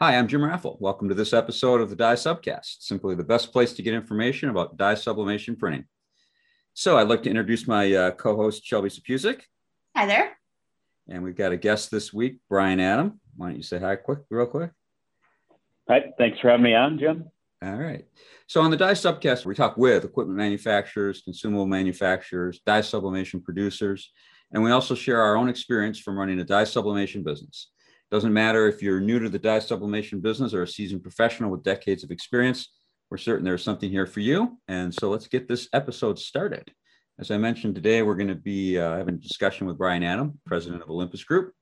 Hi, I'm Jim Raffel. Welcome to this episode of the Dye Subcast, simply the best place to get information about dye sublimation printing. So I'd like to introduce my uh, co-host, Shelby Sapusic. Hi there. And we've got a guest this week, Brian Adam. Why don't you say hi quick, real quick? Hi, thanks for having me on, Jim. All right. So on the Dye Subcast, we talk with equipment manufacturers, consumable manufacturers, dye sublimation producers, and we also share our own experience from running a dye sublimation business. Doesn't matter if you're new to the dye sublimation business or a seasoned professional with decades of experience, we're certain there's something here for you. And so let's get this episode started. As I mentioned today, we're going to be uh, having a discussion with Brian Adam, president of Olympus Group,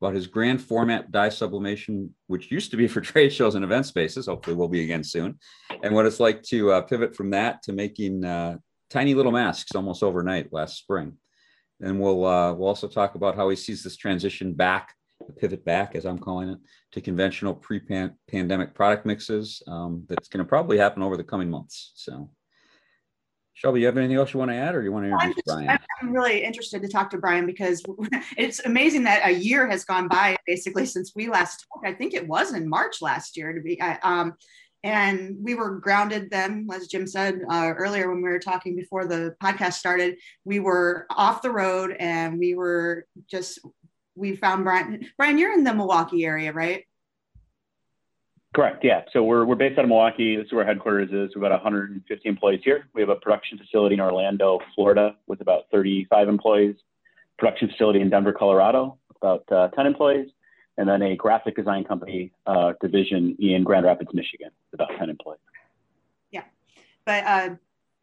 about his grand format dye sublimation, which used to be for trade shows and event spaces. Hopefully, will be again soon. And what it's like to uh, pivot from that to making uh, tiny little masks almost overnight last spring. And we'll uh, we'll also talk about how he sees this transition back pivot back, as I'm calling it, to conventional pre-pandemic product mixes. Um, that's going to probably happen over the coming months. So, Shelby, you have anything else you want to add, or you want to introduce I'm just, Brian? I'm really interested to talk to Brian because it's amazing that a year has gone by basically since we last talked. I think it was in March last year to be. Um, and we were grounded then, as Jim said uh, earlier when we were talking before the podcast started. We were off the road and we were just we found Brian. Brian, you're in the Milwaukee area, right? Correct. Yeah. So we're, we're based out of Milwaukee. This is where headquarters is. We've got 150 employees here. We have a production facility in Orlando, Florida, with about 35 employees. Production facility in Denver, Colorado, about uh, 10 employees, and then a graphic design company uh, division in Grand Rapids, Michigan, about 10 employees. Yeah, but uh,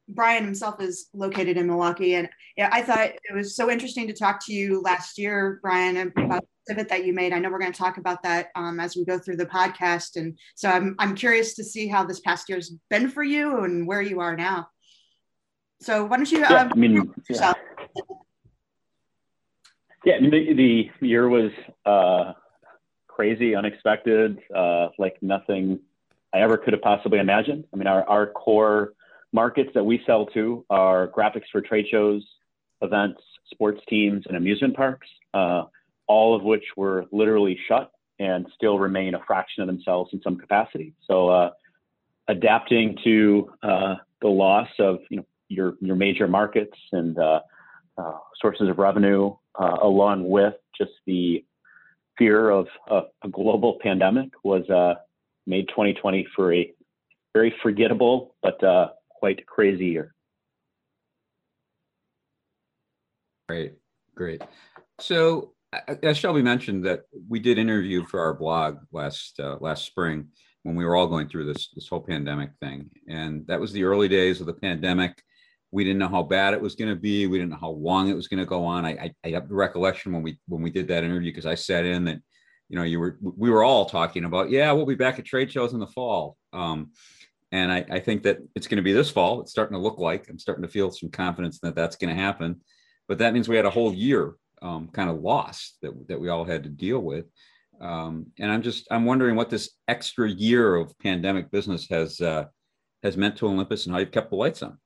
Brian himself is located in Milwaukee, and yeah, I thought it was so interesting to talk to you last year, Brian, about the pivot that you made. I know we're going to talk about that um, as we go through the podcast, and so I'm I'm curious to see how this past year's been for you and where you are now. So why don't you? Yeah, um, I mean, yeah. yeah, the, the year was uh, crazy, unexpected, uh, like nothing I ever could have possibly imagined. I mean, our our core markets that we sell to are graphics for trade shows, events, sports teams, and amusement parks, uh, all of which were literally shut and still remain a fraction of themselves in some capacity. So, uh, adapting to uh, the loss of you know your your major markets and uh, uh, sources of revenue, uh, along with just the fear of a global pandemic, was made 2020 for a very forgettable but quite crazy year. Great, great. So, as Shelby mentioned, that we did interview for our blog last uh, last spring when we were all going through this this whole pandemic thing, and that was the early days of the pandemic. We didn't know how bad it was going to be. We didn't know how long it was going to go on. I, I, I have the recollection when we when we did that interview because I sat in that, you know, you were we were all talking about, yeah, we'll be back at trade shows in the fall. Um, and I, I think that it's going to be this fall. It's starting to look like I'm starting to feel some confidence that that's going to happen. But that means we had a whole year um, kind of lost that, that we all had to deal with. Um, and I'm just I'm wondering what this extra year of pandemic business has uh, has meant to Olympus and how you've kept the lights on.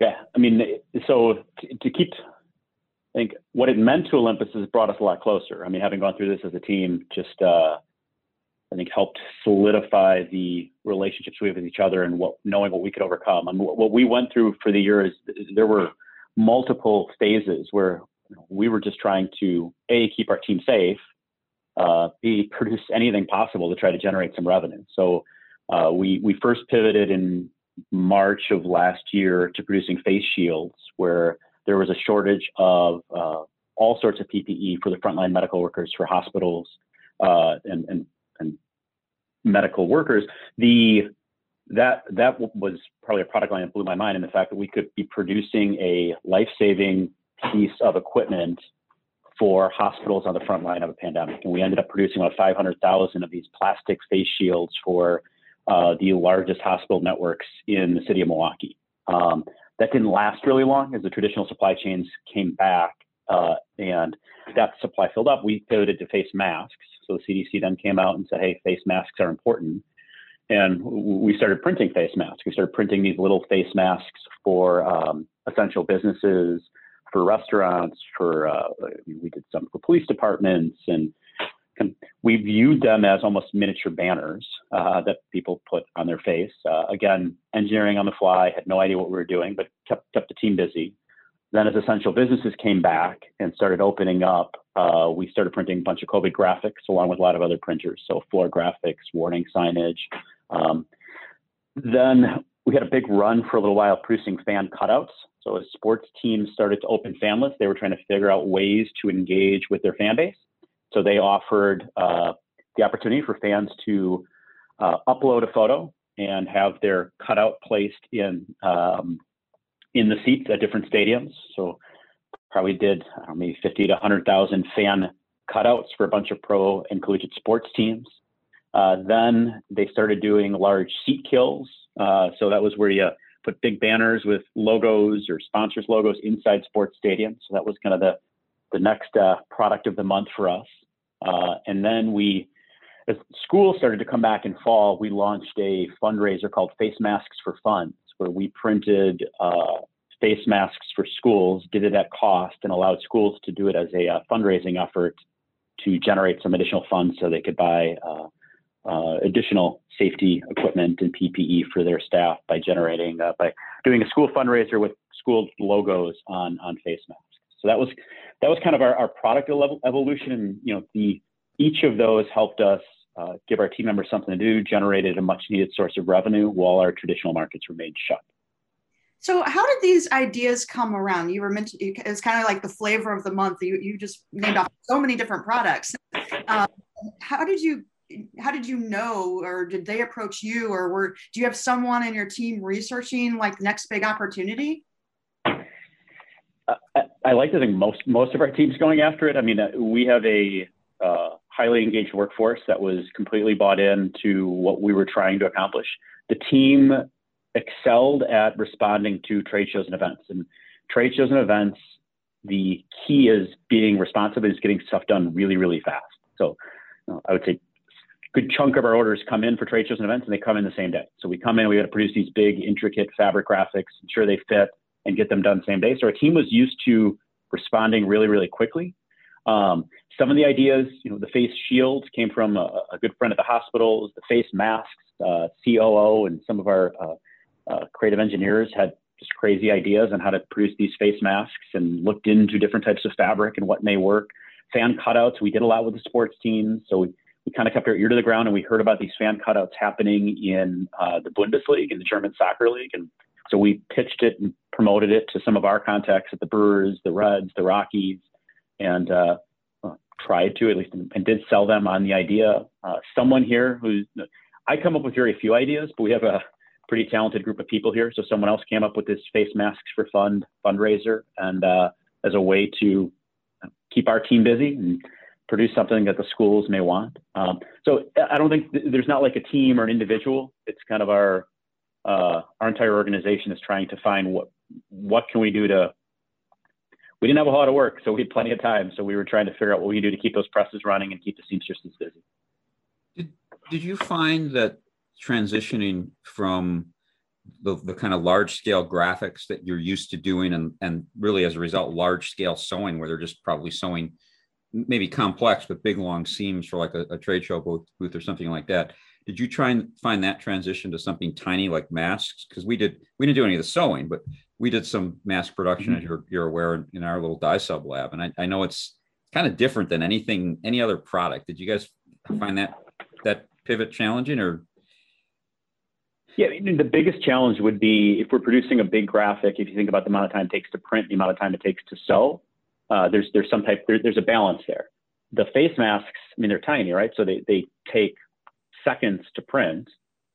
Yeah, I mean, so to, keep, I think what it meant to Olympus has brought us a lot closer. I mean, having gone through this as a team, just uh, I think helped solidify the relationships we have with each other and what knowing what we could overcome. Mean, what we went through for the year is there were multiple phases where we were just trying to a keep our team safe, uh, b produce anything possible to try to generate some revenue. So uh, we we first pivoted in March of last year to producing face shields, where there was a shortage of uh, all sorts of PPE for the frontline medical workers for hospitals uh, and, and and medical workers, the that that was probably a product line that blew my mind, and the fact that we could be producing a life-saving piece of equipment for hospitals on the front line of a pandemic, and we ended up producing about 500,000 of these plastic face shields for uh, the largest hospital networks in the city of Milwaukee. Um, that didn't last really long as the traditional supply chains came back uh, and that supply filled up. We pivoted to face masks, so the CDC then came out and said, hey, face masks are important. And we started printing face masks. We started printing these little face masks for um, essential businesses, for restaurants, for uh, we did some for police departments, and we viewed them as almost miniature banners uh, that people put on their face. Uh, again, engineering on the fly, had no idea what we were doing, but kept kept the team busy. Then, as essential businesses came back and started opening up, uh, we started printing a bunch of COVID graphics along with a lot of other printers, so floor graphics, warning signage. Um, then we had a big run for a little while producing fan cutouts. So as sports teams started to open fanless, they were trying to figure out ways to engage with their fan base. So they offered uh, the opportunity for fans to uh, upload a photo and have their cutout placed in um, in the seats at different stadiums. So probably did know, maybe 50 to 100,000 fan cutouts for a bunch of pro and collegiate sports teams. Uh, then they started doing large seat kills. Uh, so that was where you put big banners with logos or sponsors logos inside sports stadiums. So that was kind of the the next uh, product of the month for us. Uh, and then we, as schools started to come back in fall, we launched a fundraiser called Face Masks for Funds, where we printed uh, face masks for schools, did it at cost, and allowed schools to do it as a uh, fundraising effort to generate some additional funds so they could buy uh, uh, additional safety equipment and PPE for their staff by generating uh, by doing a school fundraiser with school logos on on face masks. So that was that was kind of our, our product level evolution. You know, the each of those helped us uh, give our team members something to do, generated a much needed source of revenue while our traditional markets remained shut. So, how did these ideas come around? You were mentioned it's kind of like the flavor of the month. You you just named off so many different products. Um, how did you how did you know, or did they approach you, or were do you have someone in your team researching like next big opportunity? I, I like to think most most of our teams going after it. I mean, uh, we have a uh, highly engaged workforce that was completely bought in to what we were trying to accomplish. The team excelled at responding to trade shows and events. And trade shows and events, the key is being responsive is getting stuff done really, really fast. So you know, I would say good chunk of our orders come in for trade shows and events and they come in the same day. So we come in, we got to produce these big, intricate fabric graphics, ensure they fit, and get them done same day. So our team was used to responding really, really quickly. Um, some of the ideas, you know, the face shields came from a, a good friend at the hospitals. The face masks, uh, COO, and some of our uh, uh, creative engineers had just crazy ideas on how to produce these face masks and looked into different types of fabric and what may work. Fan cutouts, we did a lot with the sports teams, so we, we kind of kept our ear to the ground and we heard about these fan cutouts happening in uh, the Bundesliga, in the German soccer league, and so we pitched it and promoted it to some of our contacts at the Brewers, the Reds, the Rockies, and uh, tried to at least and did sell them on the idea. Uh, someone here who's I come up with very few ideas, but we have a pretty talented group of people here. So someone else came up with this face masks for fund fundraiser, and uh, as a way to keep our team busy and produce something that the schools may want. Um, so I don't think th- there's not like a team or an individual. It's kind of our uh, our entire organization is trying to find what what can we do to we didn't have a lot of work so we had plenty of time. So we were trying to figure out what we do to keep those presses running and keep the seamstresses busy. Did, did you find that transitioning from the, the kind of large scale graphics that you're used to doing and, and really as a result large scale sewing where they're just probably sewing maybe complex but big long seams for like a, a trade show booth, booth or something like that did you try and find that transition to something tiny like masks? Because we did we didn't do any of the sewing but we did some mass production mm-hmm. as you're, you're aware in, our little dye sub lab and I, I know it's kind of different than anything any other product did you guys find that that pivot challenging or yeah, the biggest challenge would be if we're producing a big graphic. If you think about the amount of time it takes to print, the amount of time it takes to sew, uh, there's there's some type there, there's a balance there. The face masks, I mean, they're tiny, right? So they they take seconds to print,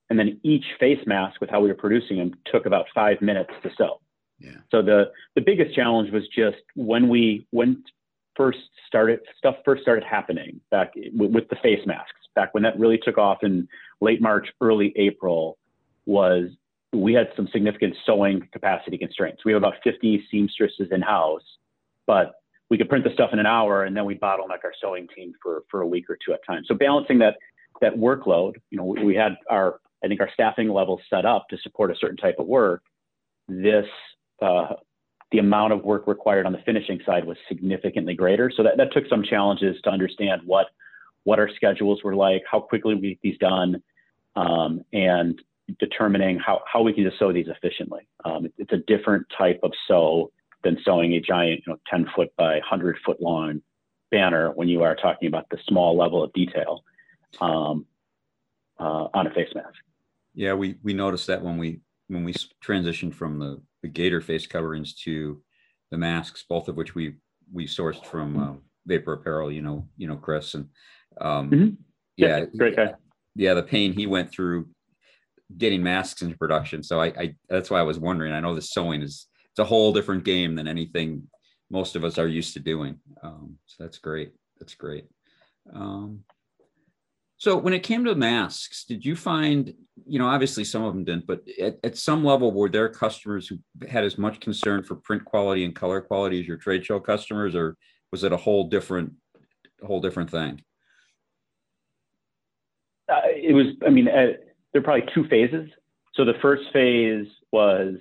and then each face mask with how we were producing them took about five minutes to sew. So the the biggest challenge was just when we when first started stuff first started happening back with, the face masks back when that really took off in late March, early April was we had some significant sewing capacity constraints. We have about 50 seamstresses in house, but we could print the stuff in an hour and then we bottleneck our sewing team for, for a week or two at a time. So balancing that that workload, you know, we, had our, I think our staffing levels set up to support a certain type of work. This, uh, the amount of work required on the finishing side was significantly greater. So that, that took some challenges to understand what, what our schedules were like, how quickly we get these done, um, and determining how, how we can just sew these efficiently. Um, it, it's a different type of sew than sewing a giant, you know, 10 foot by 100 foot long banner when you are talking about the small level of detail um, uh, on a face mask. Yeah, we we noticed that when we when we transitioned from the the gator face coverings to the masks, both of which we we sourced from um, Vapor Apparel. You know, you know Chris and um, mm-hmm. yeah, yeah, great guy. Yeah, the pain he went through getting masks into production. So I, I that's why I was wondering. I know the sewing is it's a whole different game than anything most of us are used to doing. Um, so that's great. That's great. Um, so when it came to masks, did you find, you know, obviously some of them didn't, but at, at some level, were there customers who had as much concern for print quality and color quality as your trade show customers, or was it a whole different, whole different thing? Uh, it was, I mean, uh, there are probably two phases. So the first phase was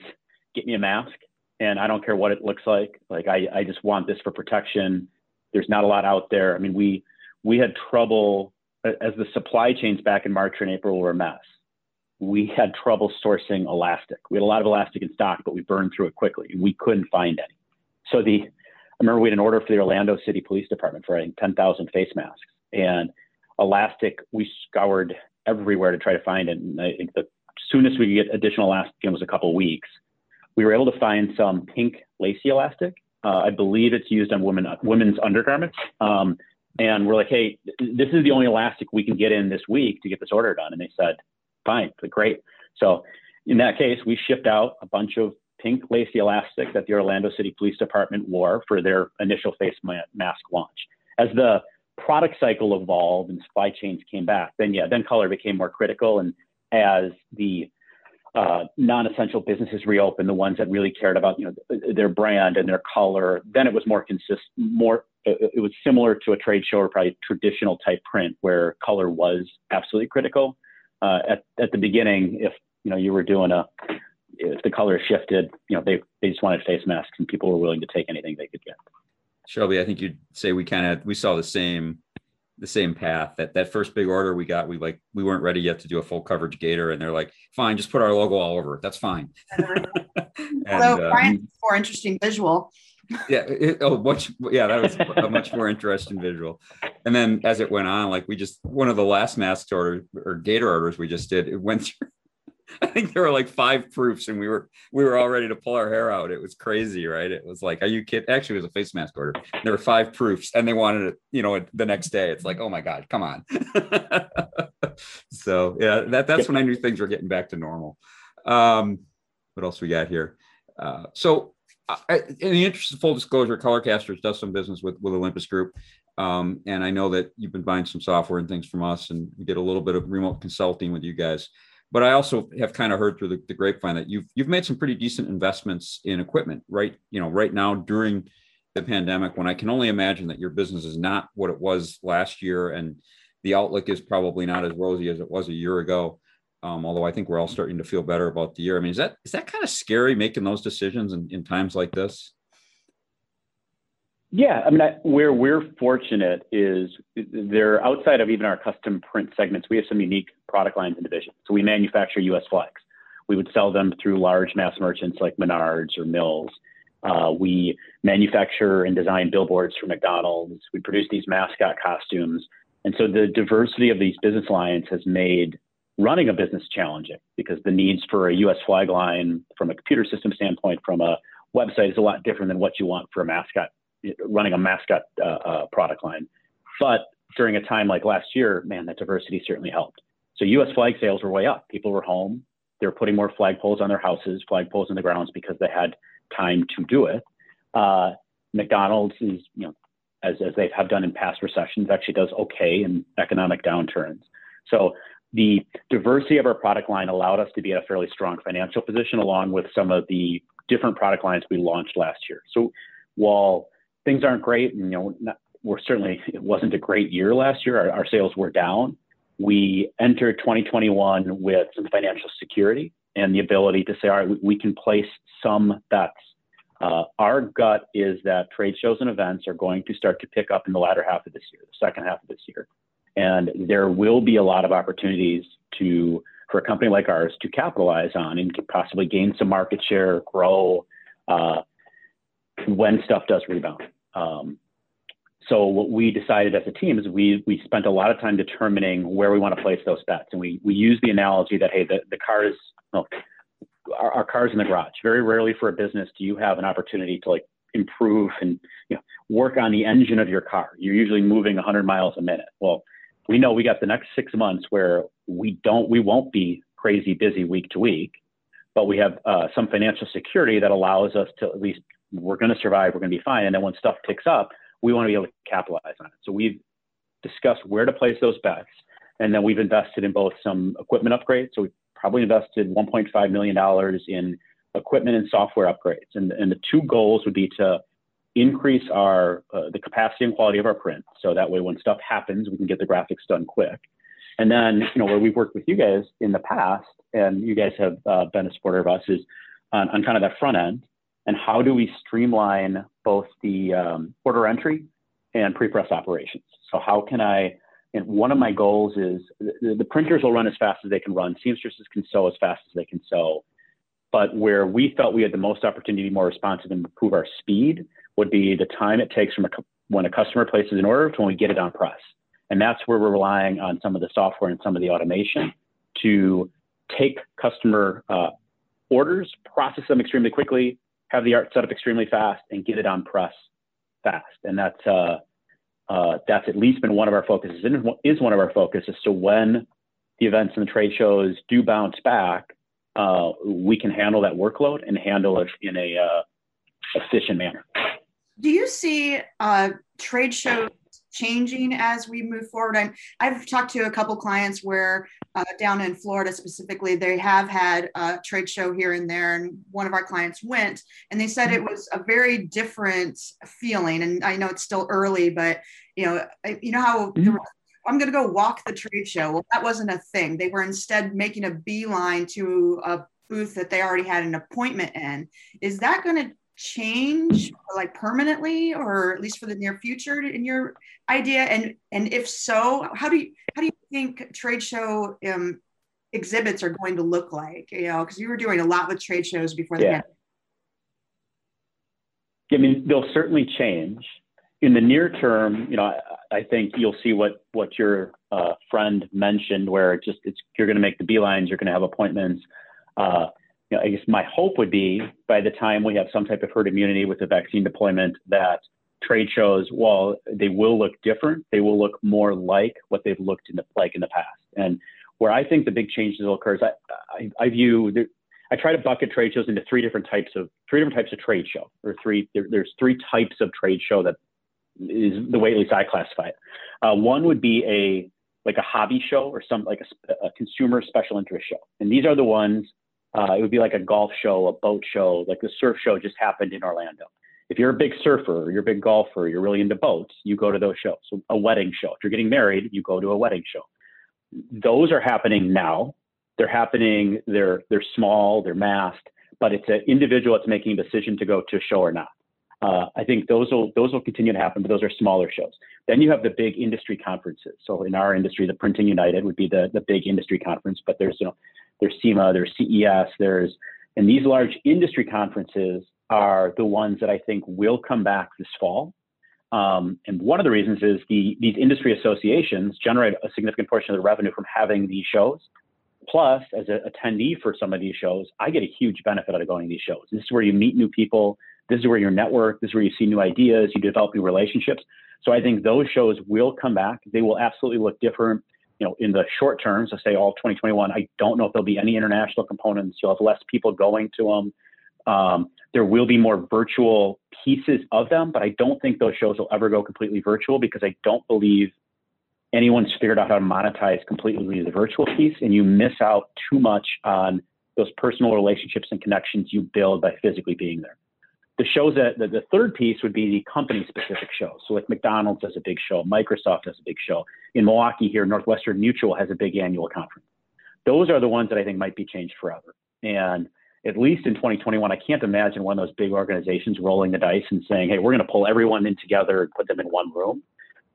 get me a mask and I don't care what it looks like. Like I, I just want this for protection. There's not a lot out there. I mean, we, we had trouble as the supply chains back in March and April were a mess, we had trouble sourcing elastic. We had a lot of elastic in stock, but we burned through it quickly. We couldn't find any. So the, I remember we had an order for the Orlando City Police Department for I think 10,000 face masks and elastic. We scoured everywhere to try to find it. And I think the soonest we could get additional elastic in was a couple weeks. We were able to find some pink lacy elastic. Uh, I believe it's used on women women's undergarments. Um, and we're like, hey, this is the only elastic we can get in this week to get this order done. And they said, fine, great. So in that case, we shipped out a bunch of pink lacy elastic that the Orlando City Police Department wore for their initial face mask launch. As the product cycle evolved and supply chains came back, then yeah, then color became more critical. And as the uh, non-essential businesses reopened, the ones that really cared about you know their brand and their color, then it was more consistent, more it was similar to a trade show or probably traditional type print where color was absolutely critical. Uh, at, at the beginning, if you know you were doing a, if the color shifted, you know they they just wanted face masks and people were willing to take anything they could get. Shelby, I think you'd say we kind of we saw the same the same path. That that first big order we got, we like we weren't ready yet to do a full coverage gator, and they're like, "Fine, just put our logo all over it. That's fine." and, so uh, Brian's more interesting visual yeah it, oh much yeah that was a much more interesting visual and then as it went on like we just one of the last mask order or gator orders we just did it went through i think there were like five proofs and we were we were all ready to pull our hair out. It was crazy right? It was like are you kidding actually it was a face mask order. There were five proofs and they wanted it you know the next day. It's like oh my god come on. So yeah that that's when i knew things were getting back to normal. Um what else we got here? Uh, so I, in the interest of full disclosure, Colorcasters does some business with with Olympus Group, um, and I know that you've been buying some software and things from us, and we did a little bit of remote consulting with you guys. But I also have kind of heard through the, the grapevine that you've you've made some pretty decent investments in equipment, right? You know, right now during the pandemic, when I can only imagine that your business is not what it was last year, and the outlook is probably not as rosy as it was a year ago. Um, although I think we're all starting to feel better about the year. I mean, is that is that kind of scary making those decisions in, in times like this? Yeah, I mean, I, where we're fortunate is they're outside of even our custom print segments. We have some unique product lines and divisions. So we manufacture U.S. flags. We would sell them through large mass merchants like Menards or Mills. Uh, we manufacture and design billboards for McDonald's. We produce these mascot costumes. And so the diversity of these business lines has made running a business challenging because the needs for a US flag line from a computer system standpoint, from a website is a lot different than what you want for a mascot, running a mascot uh, uh, product line. But during a time like last year, man, that diversity certainly helped. So US flag sales were way up. People were home. They were putting more flagpoles on their houses, flagpoles in the grounds because they had time to do it. Uh, McDonald's is, you know, as, as they have done in past recessions, actually does okay in economic downturns. So the diversity of our product line allowed us to be at a fairly strong financial position along with some of the different product lines we launched last year. So while things aren't great, you know, not, we're certainly, it wasn't a great year last year. Our, our sales were down. We enter 2021 with some financial security and the ability to say, all right, we, can place some bets. Uh, our gut is that trade shows and events are going to start to pick up in the latter half of this year, the second half of this year. And there will be a lot of opportunities to for a company like ours to capitalize on and possibly gain some market share, grow uh, when stuff does rebound. Um, so what we decided as a team is we we spent a lot of time determining where we want to place those bets, and we we use the analogy that hey, the the car is well, our, our car's in the garage. Very rarely for a business do you have an opportunity to like improve and you know work on the engine of your car. You're usually moving 100 miles a minute. Well, we know we got the next six months where we don't we won't be crazy busy week to week, but we have uh, some financial security that allows us to at least we're going to survive. We're going to be fine. And then when stuff picks up, we want to be able to capitalize on it. So we've discussed where to place those bets. And then we've invested in both some equipment upgrades. So we've probably invested $1.5 million in equipment and software upgrades. And, and the two goals would be to increase our uh, the capacity and quality of our print. So that way, when stuff happens, we can get the graphics done quick. And then, you know, where we've worked with you guys in the past, and you guys have uh, been a supporter of us, is on, on kind of that front end and how do we streamline both the um, order entry and pre-press operations. So how can I, and one of my goals is the, the, printers will run as fast as they can run. Seamstresses can sew as fast as they can sew. But where we felt we had the most opportunity to be more responsive and improve our speed would be the time it takes from a, when a customer places an order to when we get it on press. And that's where we're relying on some of the software and some of the automation to take customer uh, orders, process them extremely quickly, have the art set up extremely fast and get it on press fast. And that's uh, uh, that's at least been one of our focuses and is one of our focuses. So when the events and the trade shows do bounce back, uh, we can handle that workload and handle it in a uh, efficient manner. Do you see uh, trade shows changing as we move forward. I'm, I've talked to a couple clients where uh, down in Florida specifically, they have had a trade show here and there, and one of our clients went, and they said it was a very different feeling. And I know it's still early, but you know, you know how. Mm-hmm. I'm going to go walk the trade show. Well, that wasn't a thing. They were instead making a beeline to a booth that they already had an appointment in. Is that going to change like permanently or at least for the near future in your idea? And and if so how do you how do you think trade show um, exhibits are going to look like? You know because you were doing a lot with trade shows before the yeah. I mean they'll certainly change. In the near term you know I, I think you'll see what what your uh, friend mentioned where it just it's you're going to make the beelines you're going to have appointments uh, you know, I guess my hope would be by the time we have some type of herd immunity with the vaccine deployment that trade shows, while they will look different, they will look more like what they've looked in the, like in the past. And where I think the big changes will occur is I, I, I view, I try to bucket trade shows into three different types of three different types of trade show, or three. There, there's three types of trade show that is the way at least I classify it. Uh, one would be a like a hobby show or some like a, a consumer special interest show, and these are the ones uh, it would be like a golf show, a boat show, like the surf show just happened in Orlando. If you're a big surfer, you're a big golfer, you're really into boats, you go to those shows. So a wedding show. If you're getting married, you go to a wedding show. Those are happening now. They're happening. They're they're small. They're masked. But it's an individual that's making a decision to go to a show or not. Uh, I think those will those will continue to happen, but those are smaller shows. Then you have the big industry conferences. So in our industry, the Printing United would be the the big industry conference. But there's you know there's SEMA, there's CES, there's, and these large industry conferences are the ones that I think will come back this fall. Um, and one of the reasons is the, these industry associations generate a significant portion of the revenue from having these shows. Plus, as an attendee for some of these shows, I get a huge benefit out of going to these shows. This is where you meet new people. This is where your network. This is where you see new ideas. You develop new relationships. So I think those shows will come back. They will absolutely look different you know, in the short term, so say all 2021, I don't know if there'll be any international components. You'll have less people going to them. Um, there will be more virtual pieces of them, but I don't think those shows will ever go completely virtual because I don't believe anyone's figured out how to monetize completely the virtual piece, and you miss out too much on those personal relationships and connections you build by physically being there the shows that the, the third piece would be the company specific shows. So like McDonald's has a big show, Microsoft has a big show. In Milwaukee here, Northwestern Mutual has a big annual conference. Those are the ones that I think might be changed forever. And at least in 2021, I can't imagine one of those big organizations rolling the dice and saying, hey, we're going to pull everyone in together and put them in one room.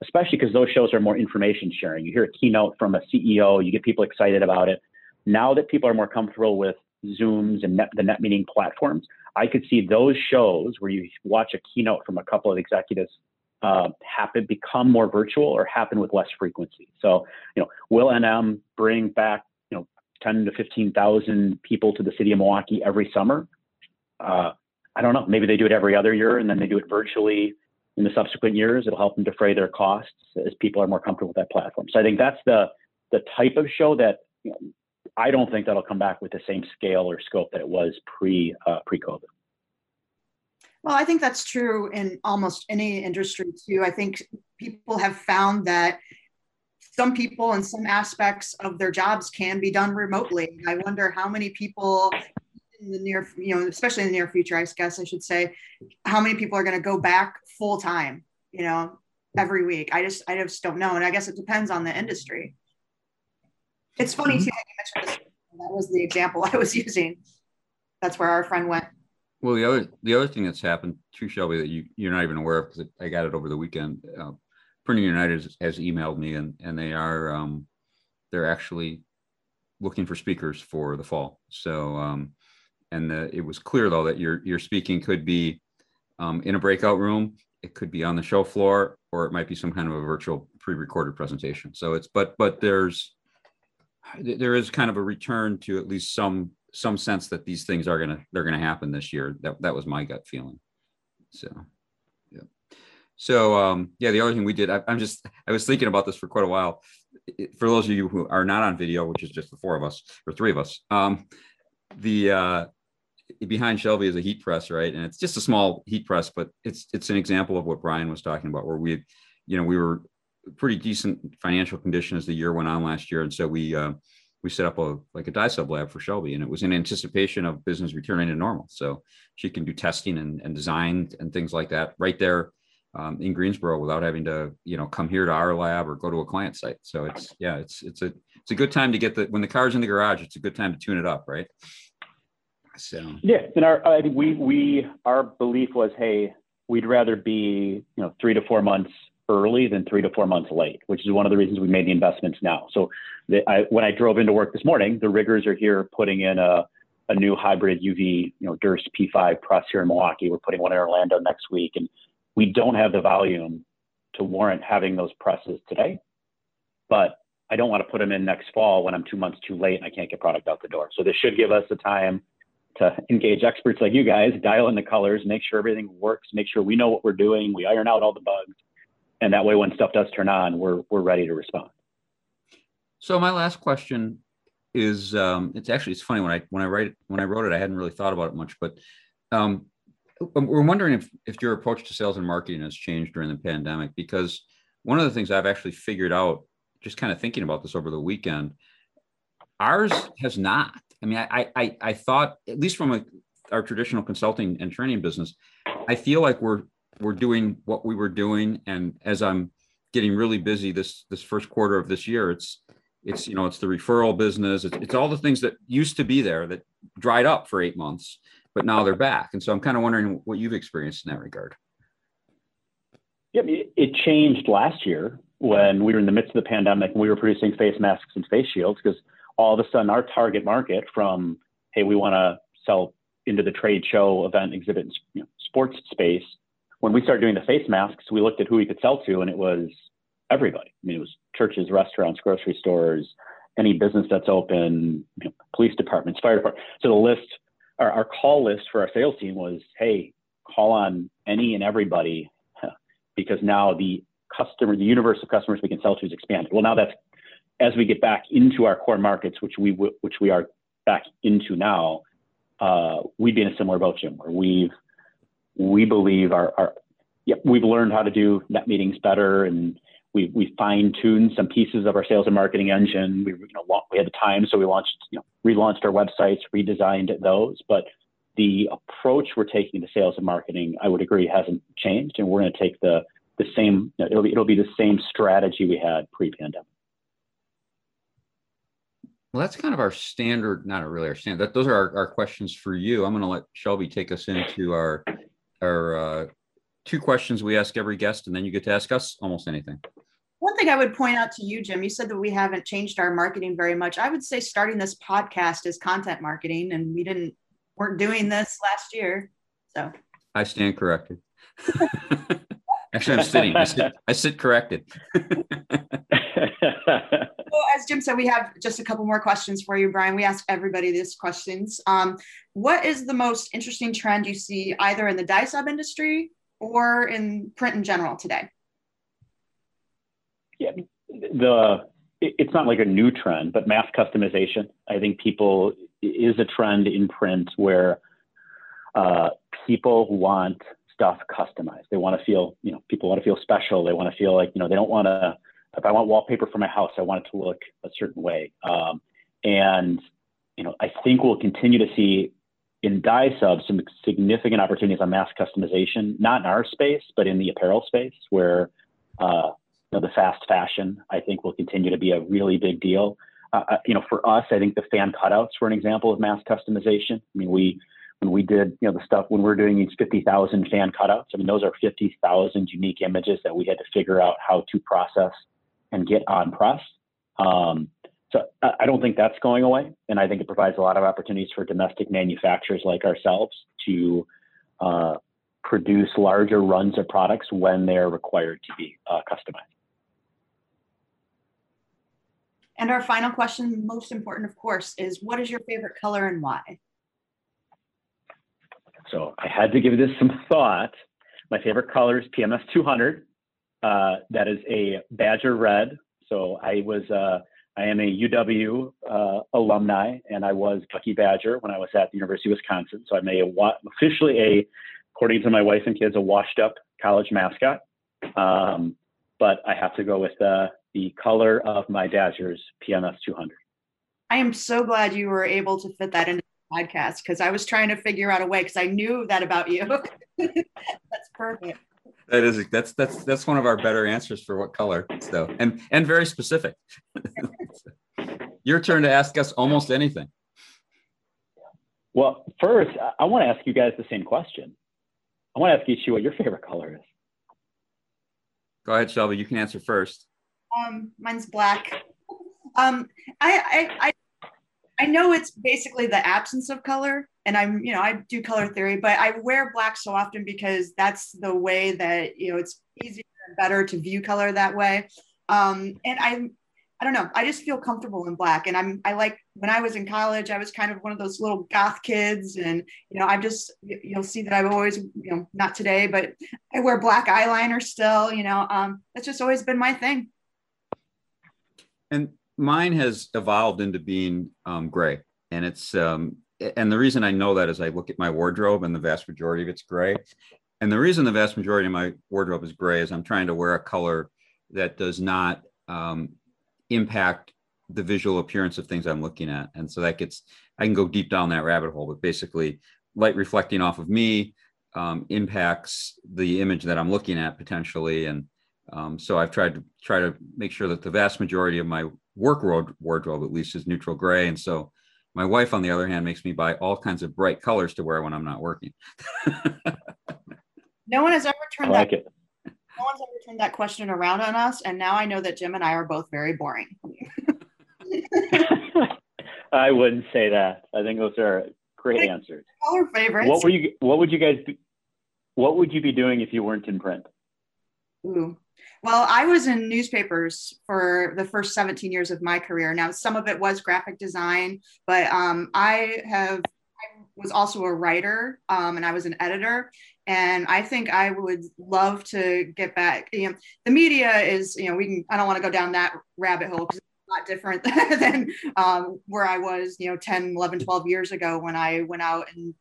especially because those shows are more information sharing. You hear a keynote from a CEO, you get people excited about it. Now that people are more comfortable with Zooms and net, the net meeting platforms, I could see those shows where you watch a keynote from a couple of executives uh, happen become more virtual or happen with less frequency. So, you know, will NM bring back you know 10 to 15,000 people to the city of Milwaukee every summer? Uh, I don't know. Maybe they do it every other year and then they do it virtually in the subsequent years. It'll help them defray their costs as people are more comfortable with that platform. So I think that's the the type of show that you know, I don't think that'll come back with the same scale or scope that it was pre uh, pre COVID. Well, I think that's true in almost any industry too. I think people have found that some people and some aspects of their jobs can be done remotely. I wonder how many people in the near, you know, especially in the near future, I guess I should say, how many people are going to go back full time, you know, every week. I just, I just don't know. And I guess it depends on the industry. It's funny too that you mentioned this. That was the example I was using. That's where our friend went. Well, the other the other thing that's happened to Shelby, that you you're not even aware of because I got it over the weekend. Uh, Printing United has, has, emailed me and and they are um, they're actually looking for speakers for the fall. So um, and the, it was clear though that your your speaking could be um, in a breakout room, it could be on the show floor, or it might be some kind of a virtual pre-recorded presentation. So it's but but there's there is kind of a return to at least some some sense that these things are gonna they're gonna happen this year. That that was my gut feeling. So yeah. So um, yeah, the other thing we did, I, am just I was thinking about this for quite a while. For those of you who are not on video, which is just the four of us or three of us, um, the uh, behind Shelby is a heat press, right? And it's just a small heat press, but it's it's an example of what Brian was talking about, where we, you know, we were pretty decent financial condition as the year went on last year, and so we uh, we set up a like a dye sub lab for Shelby, and it was in anticipation of business returning to normal. So she can do testing and, and design and things like that right there um, in Greensboro without having to you know come here to our lab or go to a client site. So it's yeah, it's it's a it's a good time to get the when the car's in the garage. It's a good time to tune it up, right? So yeah, and our I think we we our belief was hey we'd rather be you know three to four months early than three to four months late, which is one of the reasons we made the investments now. So the, I, when I drove into work this morning, the riggers are here putting in a, a new hybrid UV, you know, Durst P5 press here in Milwaukee. We're putting one in Orlando next week, and we don't have the volume to warrant having those presses today. But I don't want to put them in next fall when I'm two months too late and I can't get product out the door. So this should give us the time to engage experts like you guys, dial in the colors, make sure everything works, make sure we know what we're doing, we iron out all the bugs, and that way when stuff does turn on we're we're ready to respond. So my last question is um, it's actually it's funny when i when i write when i wrote it i hadn't really thought about it much but um, we're wondering if if your approach to sales and marketing has changed during the pandemic because one of the things i've actually figured out just kind of thinking about this over the weekend ours has not. I mean i i i thought at least from a, our traditional consulting and training business i feel like we're we're doing what we were doing. And as i'm getting really busy this this first quarter of this year it's it's you know it's the referral business. It's, it's all the things that used to be there that dried up for eight months but now they're back. And so i'm kind of wondering what you've experienced in that regard. Yeah it changed last year when we were in the midst of the pandemic and we were producing face masks and face shields because all of a sudden our target market from hey we want to sell into the trade show event exhibit you know, sports space when we started doing the face masks, we looked at who we could sell to, and it was everybody. I mean, it was churches, restaurants, grocery stores, any business that's open, you know, police departments, fire department. So the list, our, our call list for our sales team was, hey, call on any and everybody, because now the customer, the universe of customers we can sell to is expanded. Well, now that's as we get back into our core markets, which we which we are back into now, uh, we'd be in a similar boat, Jim, where we've we believe our, yep, we've learned how to do net meetings better and we we fine tuned some pieces of our sales and marketing engine. We you know we had the time, so we launched you know relaunched our websites, redesigned those. But the approach we're taking to sales and marketing, I would agree, hasn't changed, and we're going to take the the same. It'll be it'll be the same strategy we had pre-pandemic. Well, that's kind of our standard, not really our standard. That, those are our, our questions for you. I'm going to let Shelby take us into our our uh, two questions we ask every guest, and then you get to ask us almost anything. One thing I would point out to you, Jim, you said that we haven't changed our marketing very much. I would say starting this podcast is content marketing, and we didn't weren't doing this last year. So I stand corrected. Actually, I'm sitting. I sit, I sit corrected. well, as Jim said, we have just a couple more questions for you, Brian. We ask everybody these questions. Um, what is the most interesting trend you see either in the dye sub industry or in print in general today? Yeah, the it's not like a new trend, but mass customization. I think people is a trend in print where uh, people want stuff customized. They want to feel, you know, people want to feel special. They want to feel like, you know, they don't want to. If I want wallpaper for my house, I want it to look a certain way. Um, and you know, I think we'll continue to see in dye subs some significant opportunities on mass customization, not in our space, but in the apparel space, where uh, you know, the fast fashion I think will continue to be a really big deal. Uh, uh you know, for us, I think the fan cutouts were an example of mass customization. I mean, we when we did you know the stuff when we we're doing these 50,000 fan cutouts. I mean, those are 50,000 unique images that we had to figure out how to process and get on press. Um, so I don't think that's going away, and I think it provides a lot of opportunities for domestic manufacturers like ourselves to uh, produce larger runs of products when they're required to be uh, customized. And our final question, most important, of course, is what is your favorite color and why? So I had to give this some thought. My favorite color is PMS 200. Uh, that is a Badger red. So I was uh, I am a UW uh, alumni, and I was Bucky Badger when I was at the University of Wisconsin. So I'm a officially a, according to my wife and kids, a washed-up college mascot. Um, but I have to go with uh, the color of my Badgers PMS 200. I am so glad you were able to fit that into the podcast because I was trying to figure out a way because I knew that about you. That's perfect. That is that's that's that's one of our better answers for what color. So and and very specific. Your turn to ask us almost anything. Well, first, I want to ask you guys the same question. I want to ask each of you what your favorite color is. Go ahead, Shelby. You can answer first. Um, mine's black. Um, I, I, I I know it's basically the absence of color, and I'm, you know, I do color theory, but I wear black so often because that's the way that, you know, it's easier and better to view color that way. Um, and I, I don't know, I just feel comfortable in black. And I'm, I like when I was in college, I was kind of one of those little goth kids. And, you know, I just, you'll see that I've always, you know, not today, but I wear black eyeliner still, you know, um, that's just always been my thing. And mine has evolved into being um, gray. And it's, um, and the reason I know that is I look at my wardrobe and the vast majority of it's gray. And the reason the vast majority of my wardrobe is gray is I'm trying to wear a color that does not um, impact the visual appearance of things I'm looking at. And so that gets, I can go deep down that rabbit hole, but basically light reflecting off of me um, impacts the image that I'm looking at potentially. And um, so I've tried to try to make sure that the vast majority of my work wardrobe, at least, is neutral gray. And so my wife, on the other hand, makes me buy all kinds of bright colors to wear when I'm not working. no one has ever turned like that. It. No one's ever turned that question around on us, and now I know that Jim and I are both very boring. I wouldn't say that. I think those are great answers. Color favorites. What were you? What would you guys? Be, what would you be doing if you weren't in print? Ooh, well, I was in newspapers for the first 17 years of my career. Now, some of it was graphic design, but um, I have I was also a writer um, and I was an editor. And I think I would love to get back. You know, the media is, you know, we can, I don't want to go down that rabbit hole because it's a lot different than um, where I was, you know, 10, 11, 12 years ago when I went out and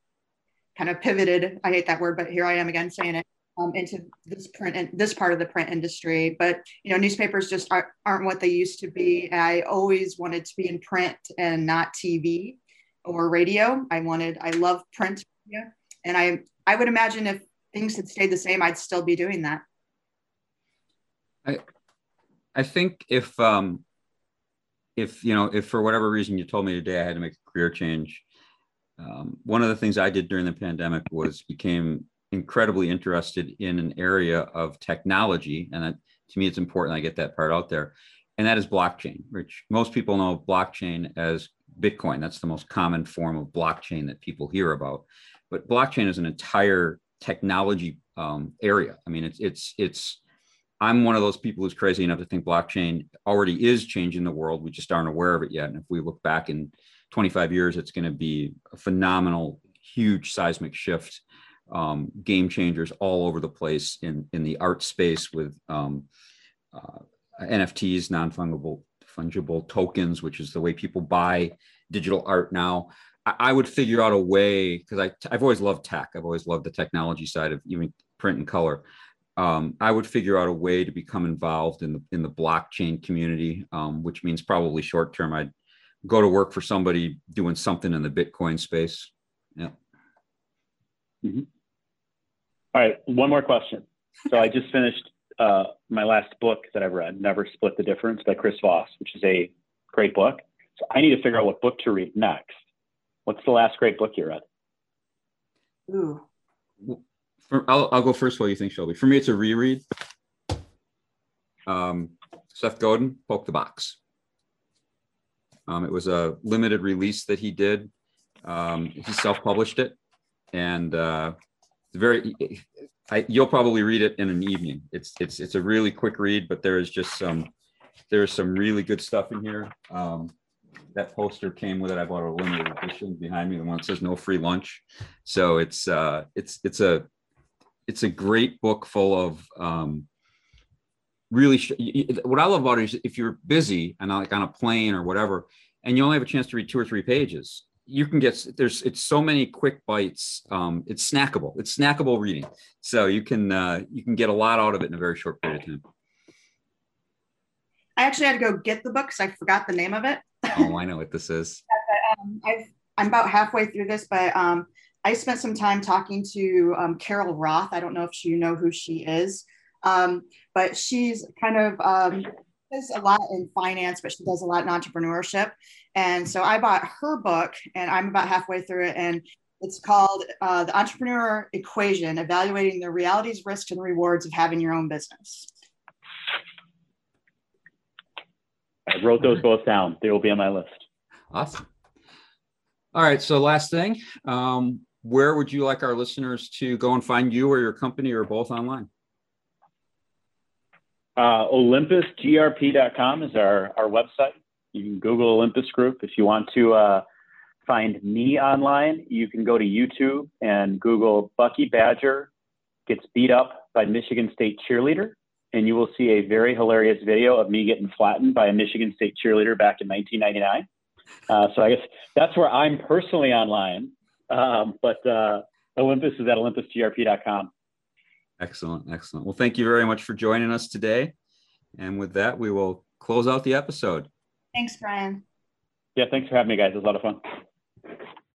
kind of pivoted. I hate that word, but here I am again saying it um, into this print and this part of the print industry. But you know, newspapers just aren't, aren't what they used to be. I always wanted to be in print and not TV or radio. I wanted, I love print, yeah, and I I would imagine if things had stayed the same, I'd still be doing that. I I think if um if you know if for whatever reason you told me today I had to make a career change, um, one of the things I did during the pandemic was became incredibly interested in an area of technology, and that, to me, it's important I get that part out there, and that is blockchain. Which most people know blockchain as Bitcoin. That's the most common form of blockchain that people hear about. But blockchain is an entire technology um, area. I mean, it's it's it's. I'm one of those people who's crazy enough to think blockchain already is changing the world. We just aren't aware of it yet. And if we look back in 25 years, it's going to be a phenomenal, huge seismic shift, um, game changers all over the place in in the art space with um, uh, NFTs, non fungible fungible tokens, which is the way people buy digital art now. I, I would figure out a way because I I've always loved tech. I've always loved the technology side of even print and color. Um, I would figure out a way to become involved in the in the blockchain community, um, which means probably short term I'd go to work for somebody doing something in the Bitcoin space. Yeah. Mm-hmm. All right, one more question. So I just finished uh, my last book that I've read, Never Split the Difference by Chris Voss, which is a great book. So I need to figure out what book to read next. What's the last great book you read? Ooh. For, I'll, I'll go first. What do you think, Shelby? For me, it's a reread. Um, Seth Godin, Poke the Box. Um, it was a limited release that he did. Um, he self-published it, and uh, very. I, you'll probably read it in an evening. It's it's it's a really quick read, but there is just some there's some really good stuff in here. Um, that poster came with it. I bought a limited edition behind me, the one that says "No free lunch." So it's uh, it's it's a it's a great book full of um, really. What I love about it is if you're busy and like on a plane or whatever, and you only have a chance to read two or three pages, you can get there's it's so many quick bites. Um, it's snackable. It's snackable reading, so you can uh, you can get a lot out of it in a very short period of time. I actually had to go get the book because I forgot the name of it. oh, I know what this is. um, i am about halfway through this, but um, I spent some time talking to um, Carol Roth. I don't know if you know who she is, um, but she's kind of um, does a lot in finance, but she does a lot in entrepreneurship. And so I bought her book, and I'm about halfway through it, and it's called uh, The Entrepreneur Equation: Evaluating the Realities, Risks, and Rewards of Having Your Own Business. I wrote those both down. They will be on my list. Awesome. All right. So last thing, um, where would you like our listeners to go and find you or your company or both online? Uh, OlympusGRP.com is our, our website. You can Google Olympus Group. If you want to uh, find me online, you can go to YouTube and Google Bucky Badger gets beat up by Michigan State cheerleader and you will see a very hilarious video of me getting flattened by a Michigan State cheerleader back in 1999. Uh, so I guess that's where I'm personally online. Um, but uh, Olympus is at olympusgrp.com. Excellent, excellent. Well, thank you very much for joining us today. And with that, we will close out the episode. Thanks, Brian. Yeah, thanks for having me, guys. It was a lot of fun.